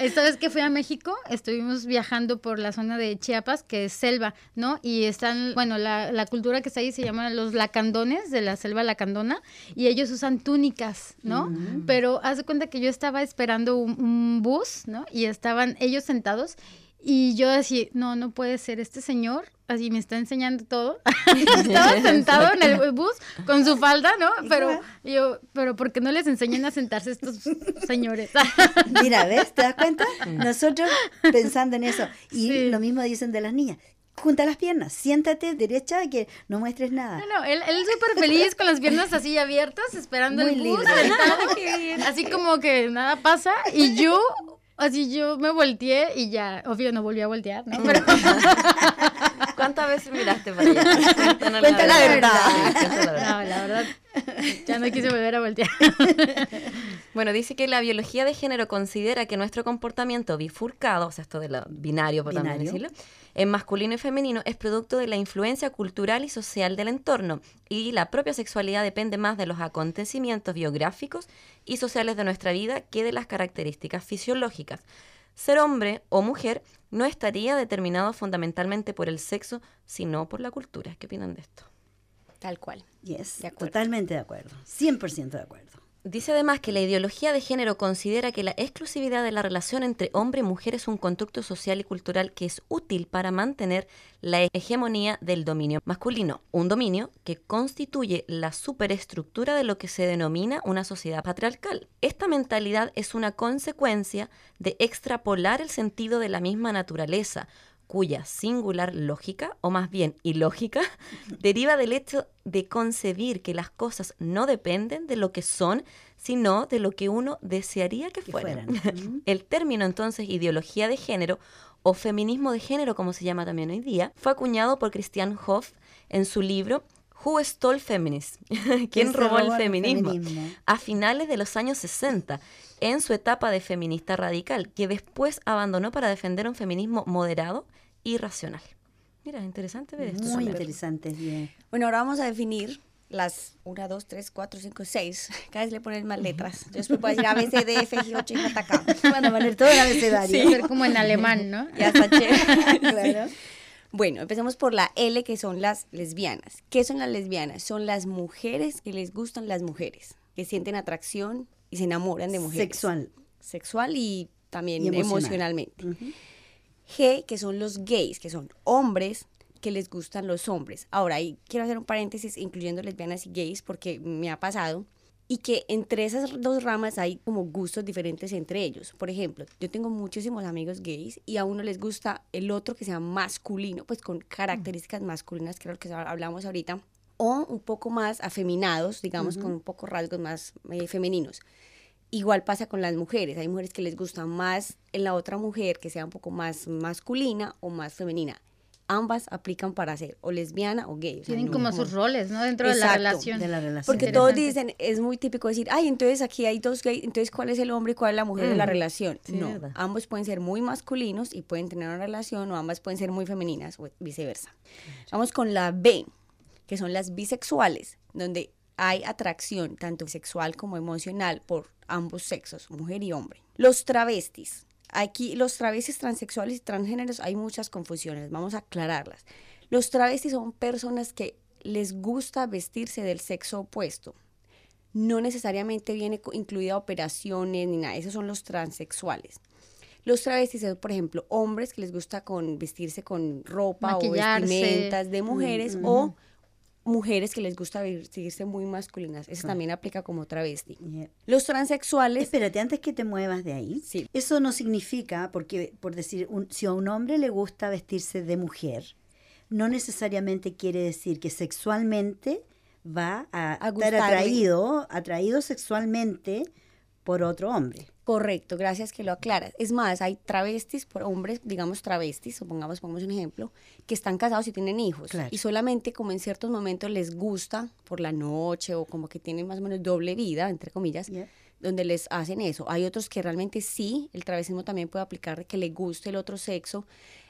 Esta vez que fui a México, estuvimos viajando por la zona de Chiapas, que es selva, ¿no? Y están, bueno, la, la cultura que está ahí se llama los lacandones, de la selva lacandona, y ellos usan túnicas, ¿no? Pero haz de cuenta que yo estaba esperando un, un bus, ¿no? Y estaban ellos sentados, y yo así, no, no puede ser, este señor así me está enseñando todo. Estaba sentado en el bus con su falda, ¿no? Pero yo, pero ¿por qué no les enseñan a sentarse estos señores? Mira, ¿ves? ¿Te das cuenta? Nosotros pensando en eso. Y Sí. lo mismo dicen de las niñas. Junta las piernas, siéntate derecha que no muestres nada. No, no, él, él súper feliz con las piernas así abiertas, esperando Muy el bus, sentado, así como que nada pasa, y yo, así yo me volteé y ya, obvio no volví a voltear, ¿no? Pero ¿Cuántas veces miraste para allá? Cuéntanos Cuenta la verdad. Sí, cuenta la verdad. no, la verdad, ya no quise volver a voltear. Bueno, dice que la biología de género considera que nuestro comportamiento bifurcado, o sea, esto de lo binario, por también Binario. decirlo, en masculino y femenino es producto de la influencia cultural y social del entorno y la propia sexualidad depende más de los acontecimientos biográficos y sociales de nuestra vida que de las características fisiológicas. Ser hombre o mujer no estaría determinado fundamentalmente por el sexo, sino por la cultura. ¿Qué opinan de esto? Tal cual. Yes, De acuerdo. totalmente de acuerdo. 100% de acuerdo. Dice además que la ideología de género considera que la exclusividad de la relación entre hombre y mujer es un constructo social y cultural que es útil para mantener la hegemonía del dominio masculino, un dominio que constituye la superestructura de lo que se denomina una sociedad patriarcal. Esta mentalidad es una consecuencia de extrapolar el sentido de la misma naturaleza, cuya singular lógica, o más bien ilógica, deriva del hecho de concebir que las cosas no dependen de lo que son, sino de lo que uno desearía que Que fueran. El término entonces ideología de género o feminismo de género, como se llama también hoy día, fue acuñado por Christian Hoff en su libro Who Stole Feminism? ¿Quién ¿Quién se robó el robó el feminismo? feminismo? A finales de los años 60, en su etapa de feminista radical, que después abandonó para defender un feminismo moderado y racional. Mira, interesante ver esto. Muy interesante. bien. Bueno, ahora vamos a definir las 1, 2, 3, 4, 5, 6. Cada vez le ponen más letras. Yo después puedo decir A, B, C, D, F, G, H, I, J, K. Van a poner todo el abecedario. Ser como en alemán, ¿no? Ya está chévere. Claro. Bueno, empecemos por la L, que son las lesbianas. ¿Qué son las lesbianas? Son las mujeres que les gustan las mujeres, que sienten atracción y se enamoran de mujeres. Sexual. Sexual y también Y emocional. emocionalmente. G, que son los gays, que son hombres que les gustan los hombres. Ahora, ahí quiero hacer un paréntesis incluyendo lesbianas y gays porque me ha pasado. Y que entre esas dos ramas hay como gustos diferentes entre ellos. Por ejemplo, yo tengo muchísimos amigos gays y a uno les gusta el otro que sea masculino, pues con características masculinas, que es lo que hablamos ahorita, o un poco más afeminados, digamos, con un poco rasgos más eh, femeninos. Igual pasa con las mujeres. Hay mujeres que les gusta más en la otra mujer que sea un poco más masculina o más femenina. Ambas aplican para ser o lesbiana o gay. o sea, Tienen no- como sus roles, ¿no? Dentro de la relación. de la relación. Porque todos dicen, es muy típico decir, ay, entonces aquí hay dos gays, entonces ¿cuál es el hombre y cuál es la mujer de la relación? Sí, no, verdad. ambos pueden ser muy masculinos y pueden tener una relación o ambas pueden ser muy femeninas o viceversa. Vamos con la B, que son las bisexuales, donde hay atracción tanto sexual como emocional por ambos sexos, mujer y hombre. Los travestis. Aquí los travestis transexuales y transgéneros hay muchas confusiones, vamos a aclararlas. Los travestis son personas que les gusta vestirse del sexo opuesto. No necesariamente viene incluida operaciones ni nada, esos son los transexuales. Los travestis son, por ejemplo, hombres que les gusta con vestirse con ropa o vestimentas de mujeres o mujeres que les gusta vestirse muy masculinas. Eso también aplica como travesti. Yeah. Los transexuales Espérate, antes que te muevas de ahí, Sí. eso no significa, porque por decir, un- si a un hombre le gusta vestirse de mujer, no necesariamente quiere decir que sexualmente va a, A estar atraído, atraído sexualmente por otro hombre. Correcto, gracias que lo aclaras. Es más, hay travestis por hombres, digamos travestis, supongamos, pongamos un ejemplo, que están casados y tienen hijos. Claro. Y solamente como en ciertos momentos les gusta por la noche o como que tienen más o menos doble vida, entre comillas, Yeah. donde les hacen eso. Hay otros que realmente sí, el travestismo también puede aplicar que le guste el otro sexo.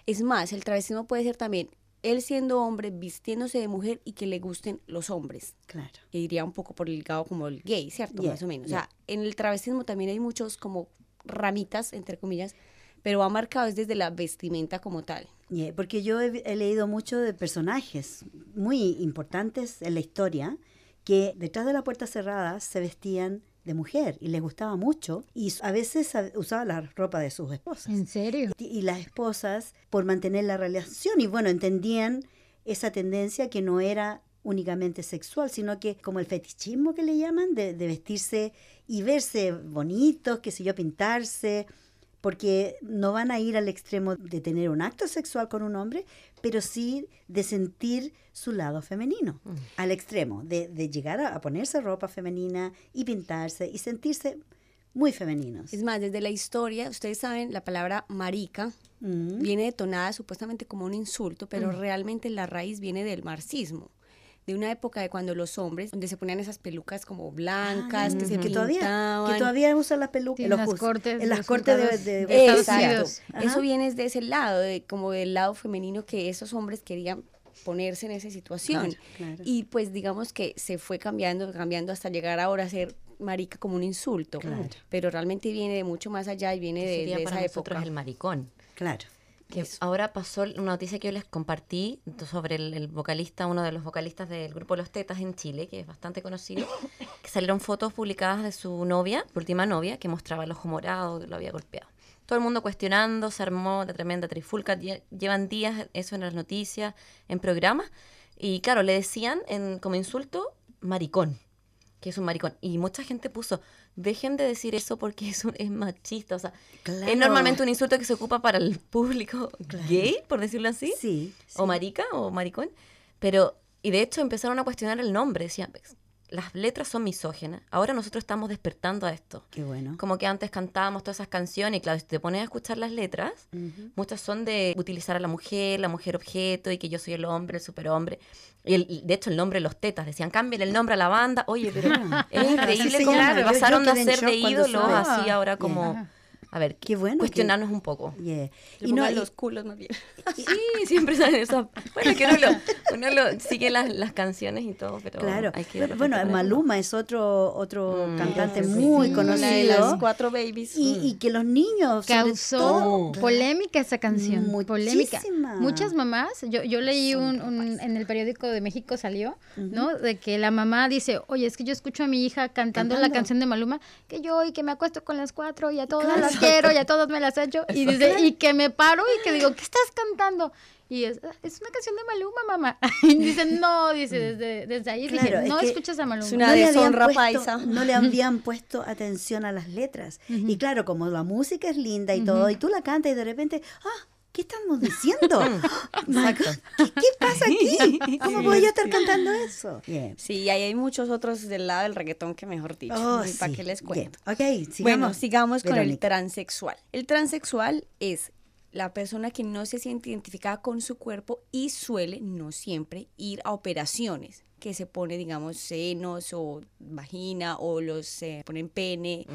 Es más, el travestismo puede ser también él siendo hombre, vistiéndose de mujer y que le gusten los hombres Claro. que iría un poco por el lado como el gay, ¿cierto? Yeah, Más o menos. yeah. O sea, en el travestismo también hay muchos como ramitas, entre comillas, pero va marcado es desde la vestimenta como tal. Yeah, porque yo he, he leído mucho de personajes muy importantes en la historia que detrás de la puerta cerrada se vestían de mujer y les gustaba mucho y a veces a- usaban la ropa de sus esposas. ¿En serio? Y, y las esposas, por mantener la relación, y bueno, entendían esa tendencia que no era únicamente sexual, sino que como el fetichismo que le llaman, de, de vestirse y verse bonitos, qué sé yo, pintarse, porque no van a ir al extremo de tener un acto sexual con un hombre, pero sí de sentir su lado femenino, al extremo, de, de llegar a, a ponerse ropa femenina y pintarse y sentirse muy femeninos. Es más, desde la historia, ustedes saben, la palabra marica Mm. viene detonada supuestamente como un insulto, pero realmente la raíz viene del marxismo. De una época de cuando los hombres, donde se ponían esas pelucas como blancas, que se que todavía, que todavía usan las pelucas Sí, en las cortes en las de cortes de, de- de Estados Exacto. Unidos. Ajá. Eso viene de ese lado, de, como del lado femenino que esos hombres querían ponerse en esa situación. Claro, claro. Y pues digamos que se fue cambiando, cambiando hasta llegar ahora a ser marica como un insulto. Claro. Pero realmente viene de mucho más allá y viene de, sería de para esa nosotros época. el maricón. claro. Que ahora pasó una noticia que yo les compartí sobre el, el vocalista, uno de los vocalistas del grupo Los Tetas en Chile, que es bastante conocido, que salieron fotos publicadas de su novia, su última novia, que mostraba el ojo morado, que lo había golpeado. Todo el mundo cuestionando, se armó la tremenda trifulca, lle- llevan días eso en las noticias, en programas, y claro, le decían en, como insulto, maricón, que es un maricón. Y mucha gente puso, dejen de decir eso porque es, un- es machista, o sea, Claro. es normalmente un insulto que se ocupa para el público gay, por decirlo así, Sí. o marica o maricón, pero, y de hecho empezaron a cuestionar el nombre, decían, "Pues, las letras son misógenas, ahora nosotros estamos despertando a esto. Qué bueno. Como que antes cantábamos todas esas canciones y claro, si te pones a escuchar las letras, muchas son de utilizar a la mujer, la mujer objeto y que yo soy el hombre, el superhombre. Y el- de hecho el nombre Los Tetas, decían, cambien el nombre a la banda. Oye, pero es increíble cómo yo pasaron de ser de ídolos así ahora como. A ver, Qué bueno que- cuestionarnos un poco. Yeah. Y no, y- los culos más bien. Sí, siempre salen esas. Bueno, que uno lo, uno lo sigue las, las canciones y todo, pero Claro, hay que. Bueno. Maluma es otro otro Mm, cantante sí, muy sí. conocido. La de las cuatro babies. y, y que los niños Causó todo- polémica esa canción. Polémica. Muchísima. Muchas mamás, yo, yo leí un, un- en el periódico de México salió, ¿no? De que la mamá dice, oye, es que yo escucho a mi hija cantando, la canción de Maluma, que yo y que me acuesto con las cuatro y a todas Claro. las quiero y a todas me las echo. Y dice, y que me paro y que digo, ¿qué estás cantando? Y es, "Ah, es una canción de Maluma, mamá. Y dice, no, dice, desde, desde ahí Claro, dije, es no escuchas a Maluma. es una no le habían deshonra puesto- paisa. No le habían puesto atención a las letras. Y claro, como la música es linda y todo, y tú la cantas y de repente, ah, ¿qué estamos diciendo? My God, ¿Qué, qué pasa aquí? ¿Cómo Sí, puedo yo estar cantando eso? Sí, ahí hay muchos otros del lado del reggaetón que mejor dicho. Oh, ¿Para sí. qué les cuento? Ok, sigamos. Bueno, sigamos con el transexual. El transexual es la persona que no se siente identificada con su cuerpo y suele, no siempre, ir a operaciones que se pone, digamos, senos o vagina o los se ponen pene,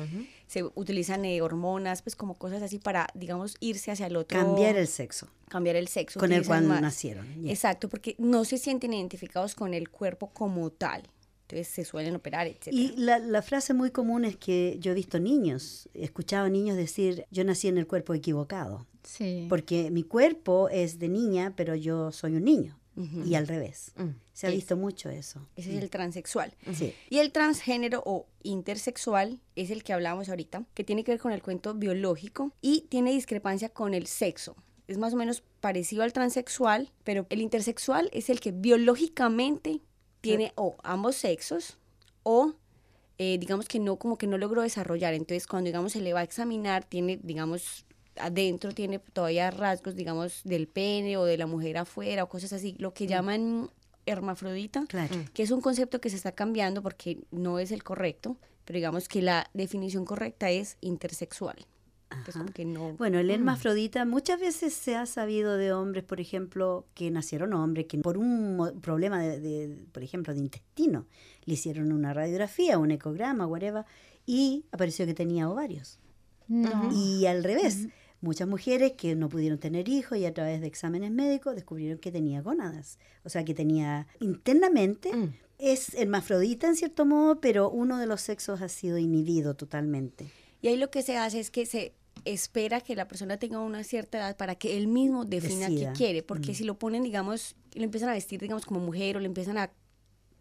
se utilizan eh, hormonas, pues como cosas así para, digamos, irse hacia el otro. Cambiar el sexo cambiar el sexo. con el cual más. nacieron. Yeah. Exacto, porque no se sienten identificados con el cuerpo como tal. Entonces se suelen operar, etc. Y la, la frase muy común es que yo he visto niños, he escuchado niños decir, yo nací en el cuerpo equivocado, Sí. porque mi cuerpo es de niña, pero yo soy un niño, y al revés. Mm. Se ha Es- visto mucho eso. Ese es el transexual. Sí. Y el transgénero o intersexual es el que hablábamos ahorita, que tiene que ver con el cuento biológico y tiene discrepancia con el sexo. Es más o menos parecido al transexual, pero el intersexual es el que biológicamente tiene o ambos sexos o eh, digamos que no como que no logró desarrollar. Entonces cuando digamos se le va a examinar tiene digamos adentro tiene todavía rasgos digamos del pene o de la mujer afuera o cosas así, lo que llaman hermafrodita Claro. que es un concepto que se está cambiando porque no es el correcto, pero digamos que la definición correcta es intersexual. Entonces, Ajá. como que no... Bueno, el hermafrodita muchas veces se ha sabido de hombres, por ejemplo, que nacieron hombres, que por un problema, de, de, por ejemplo, de intestino, le hicieron una radiografía, un ecograma, whatever, y apareció que tenía ovarios. No. Y al revés, muchas mujeres que no pudieron tener hijos y a través de exámenes médicos descubrieron que tenía gónadas. O sea, que tenía internamente, Mm. es hermafrodita en cierto modo, pero uno de los sexos ha sido inhibido totalmente. Y ahí lo que se hace es que se espera que la persona tenga una cierta edad para que él mismo defina Decida. qué quiere, porque Mm. si lo ponen, digamos, lo empiezan a vestir, digamos, como mujer o le empiezan a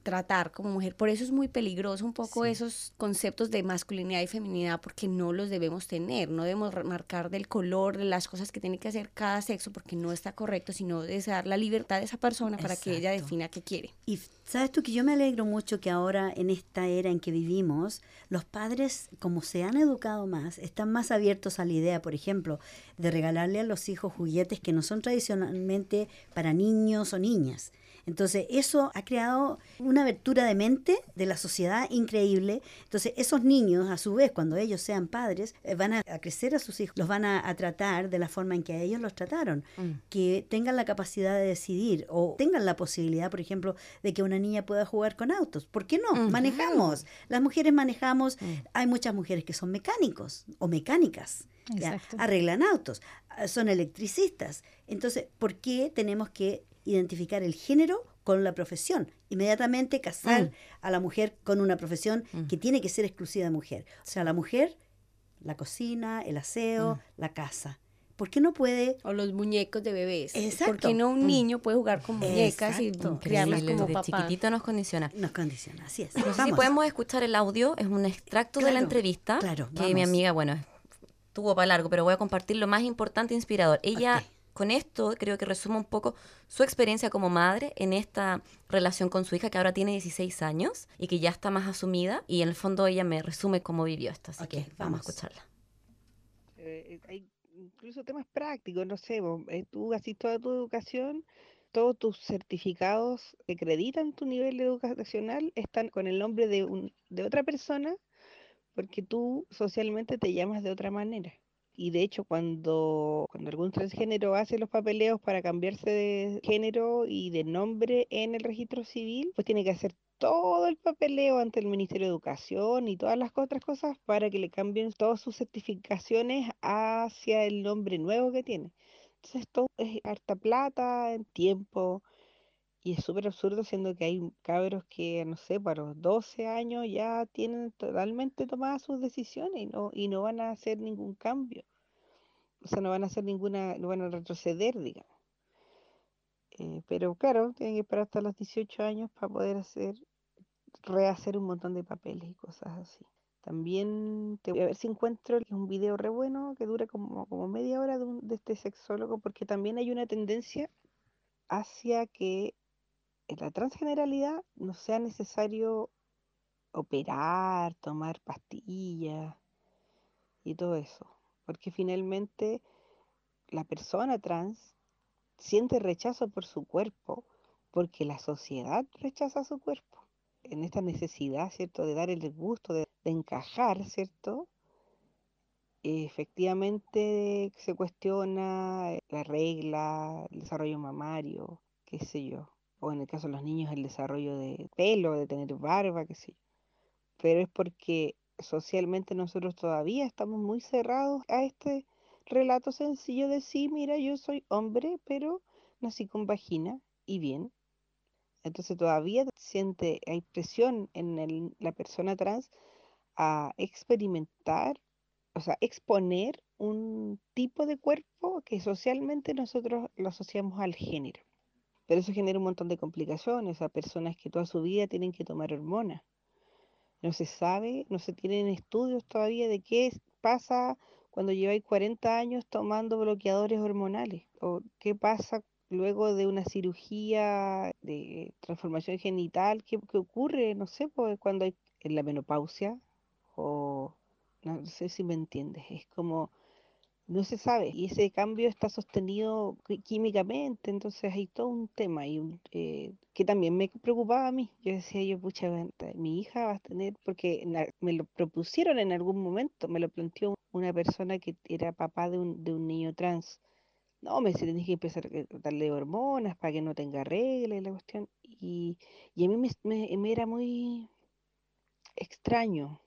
tratar como mujer, por eso es muy peligroso un poco Sí. esos conceptos de masculinidad y feminidad, porque no los debemos tener, no debemos marcar del color, de las cosas que tiene que hacer cada sexo, porque no está correcto, sino es dar la libertad a esa persona para que ella defina qué quiere. Y sabes tú que yo me alegro mucho que ahora en esta era en que vivimos, los padres, como se han educado más, están más abiertos a la idea, por ejemplo, de regalarle a los hijos juguetes que no son tradicionalmente para niños o niñas. Entonces, eso ha creado una abertura de mente de la sociedad increíble. Entonces, esos niños, a su vez, cuando ellos sean padres, eh, van a, a crecer a sus hijos, los van a, a tratar de la forma en que a ellos los trataron. Mm. Que tengan la capacidad de decidir o tengan la posibilidad, por ejemplo, de que una niña pueda jugar con autos. ¿Por qué no? Mm. Manejamos. Las mujeres manejamos. Hay muchas mujeres que son mecánicos o mecánicas. Arreglan autos, ah, son electricistas. Entonces, ¿por qué tenemos que identificar el género con la profesión? Inmediatamente casar Mm. a la mujer con una profesión que tiene que ser exclusiva de mujer. O sea, la mujer, la cocina, el aseo, Mm. la casa. ¿Por qué no puede O los muñecos de bebés. Exacto. Porque no un niño puede jugar con muñecas Exacto. y criarlas como papá. chiquitito nos condiciona. nos condiciona? Así es. No sé si podemos escuchar el audio, es un extracto de la entrevista claro, que mi amiga, bueno, tuvo para largo, pero voy a compartir lo más importante e inspirador. Ella. Con esto, creo que resume un poco su experiencia como madre en esta relación con su hija, que ahora tiene 16 años y que ya está más asumida, y en el fondo ella me resume cómo vivió esto, así que vamos vamos. a escucharla. eh, hay incluso temas prácticos, no sé, vos, eh, tú así toda tu educación, todos tus certificados que acreditan tu nivel educacional están con el nombre de, un, de otra persona porque tú socialmente te llamas de otra manera. Y de hecho, cuando, cuando algún transgénero hace los papeleos para cambiarse de género y de nombre en el registro civil, pues tiene que hacer todo el papeleo ante el Ministerio de Educación y todas las otras cosas para que le cambien todas sus certificaciones hacia el nombre nuevo que tiene. Entonces, esto es harta plata, en tiempo, y es súper absurdo siendo que hay cabros que, no sé, para los 12 años ya tienen totalmente tomadas sus decisiones y no, y no van a hacer ningún cambio. O sea, no van a hacer ninguna, no van a retroceder, digamos. Eh, pero claro, tienen que esperar hasta los 18 años para poder hacer, rehacer un montón de papeles y cosas así. También te voy a ver si encuentro un video re bueno que dura como, como media hora de, un- de este sexólogo, porque también hay una tendencia hacia que en la transgeneralidad no sea necesario operar, tomar pastillas y todo eso, porque finalmente la persona trans siente rechazo por su cuerpo, porque la sociedad rechaza su cuerpo, en esta necesidad, ¿cierto?, de dar el gusto, de, de encajar, ¿cierto? Efectivamente se cuestiona la regla, el desarrollo mamario, qué sé yo, o en el caso de los niños el desarrollo de pelo, de tener barba, qué sé yo, pero es porque socialmente nosotros todavía estamos muy cerrados a este relato sencillo de sí, mira, yo soy hombre, pero nací con vagina y bien. Entonces todavía siente, hay presión en el- la persona trans a experimentar, o sea, exponer un tipo de cuerpo que socialmente nosotros lo asociamos al género. Pero eso genera un montón de complicaciones a personas que toda su vida tienen que tomar hormonas. No se sabe, no se tienen estudios todavía de qué pasa cuando lleváis 40 años tomando bloqueadores hormonales o qué pasa luego de una cirugía de transformación genital, qué, qué ocurre, no sé, pues cuando hay en la menopausia o no sé si me entiendes, es como no se sabe y ese cambio está sostenido químicamente, entonces hay todo un tema y eh, que también me preocupaba a mí. Yo decía, yo, pucha, mi hija va a tener, porque me lo propusieron en algún momento, me lo planteó una persona que era papá de un, de un niño trans. No, me dice, tenés que empezar a darle hormonas para que no tenga regla y la cuestión. Y, y a mí me, me- me era muy extraño.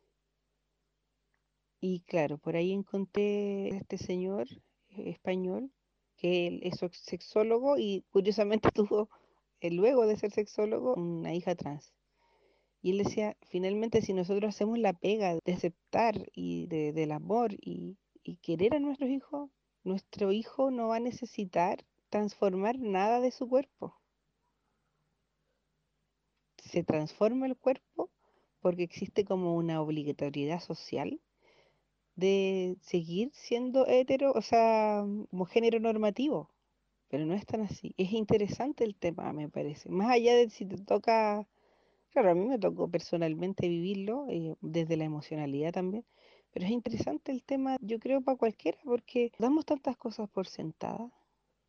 Y claro, por ahí encontré a este señor eh, español, que es sexólogo y curiosamente tuvo, eh, luego de ser sexólogo, una hija trans. Y él decía, finalmente si nosotros hacemos la pega de aceptar y de, del amor y, y querer a nuestros hijos, nuestro hijo no va a necesitar transformar nada de su cuerpo. Se transforma el cuerpo porque existe como una obligatoriedad social de seguir siendo hetero, o sea, como género normativo, pero no es tan así. Es interesante el tema, me parece. Más allá de si te toca, claro, a mí me tocó personalmente vivirlo, eh, desde la emocionalidad también, pero es interesante el tema, yo creo, para cualquiera, porque damos tantas cosas por sentadas,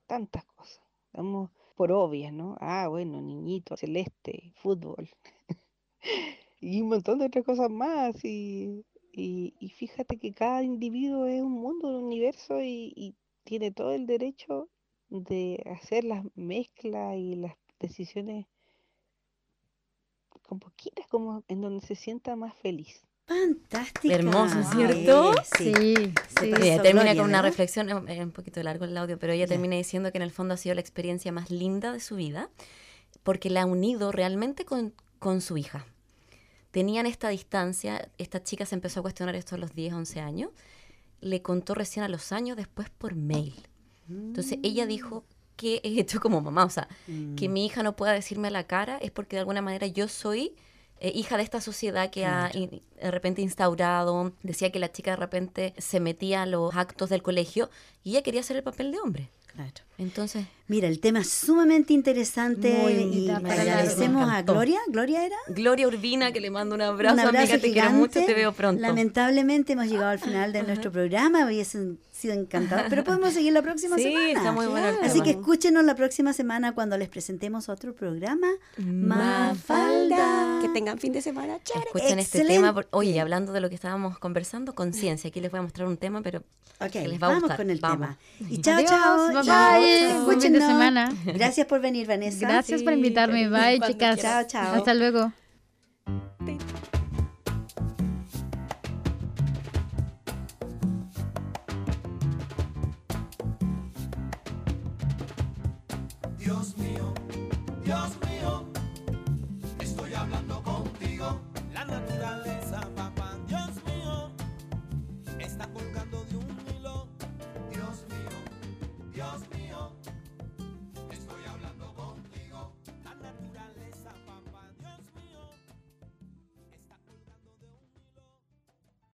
tantas cosas, damos por obvias, ¿no? Ah, bueno, niñito, celeste, fútbol y un montón de otras cosas más. Y, y, y fíjate que cada individuo es un mundo, un universo y, y tiene todo el derecho de hacer las mezclas y las decisiones como quiera, como en donde se sienta más feliz. Fantástica. Hermoso, ¿cierto? Sí, Sí, Ella termina Gloria, con una ¿no? reflexión, es un poquito largo el audio, pero ella termina diciendo que en el fondo ha sido la experiencia más linda de su vida, porque la ha unido realmente con, con su hija. Tenían esta distancia, esta chica se empezó a cuestionar esto a los 10, 11 años, le contó recién a los años después por mail. Entonces ella dijo, ¿qué he hecho como mamá? O sea, que Mm. mi hija no pueda decirme a la cara es porque de alguna manera yo soy eh, hija de esta sociedad que ha in- de repente instaurado, decía que la chica de repente se metía a los actos del colegio y ella quería hacer el papel de hombre. Claro. Entonces, Mira, el tema es sumamente interesante Muy y agradecemos a. Gloria. ¿Gloria era? Gloria Urbina, que le mando un abrazo, Un abrazo amiga, te quiero gigante. mucho, te veo pronto. Lamentablemente hemos llegado al final de nuestro programa, hubiesen sido encantados, pero podemos seguir la próxima Sí, semana. está muy bueno el Así que escúchenos la próxima semana cuando les presentemos otro programa. Mafalda. Que tengan fin de semana chévere. Escuchen este tema. por- Oye, hablando de lo que estábamos conversando, conciencia. Aquí les voy a mostrar un tema, pero que les va a vamos gustar. con el Vamos. tema. Y chao, Adiós, chao. bye, chao, bye. chao. Fin de semana. Gracias por venir, Vanessa. Gracias por invitarme. Bye, chicas. quieras. Chao, chao. Hasta luego.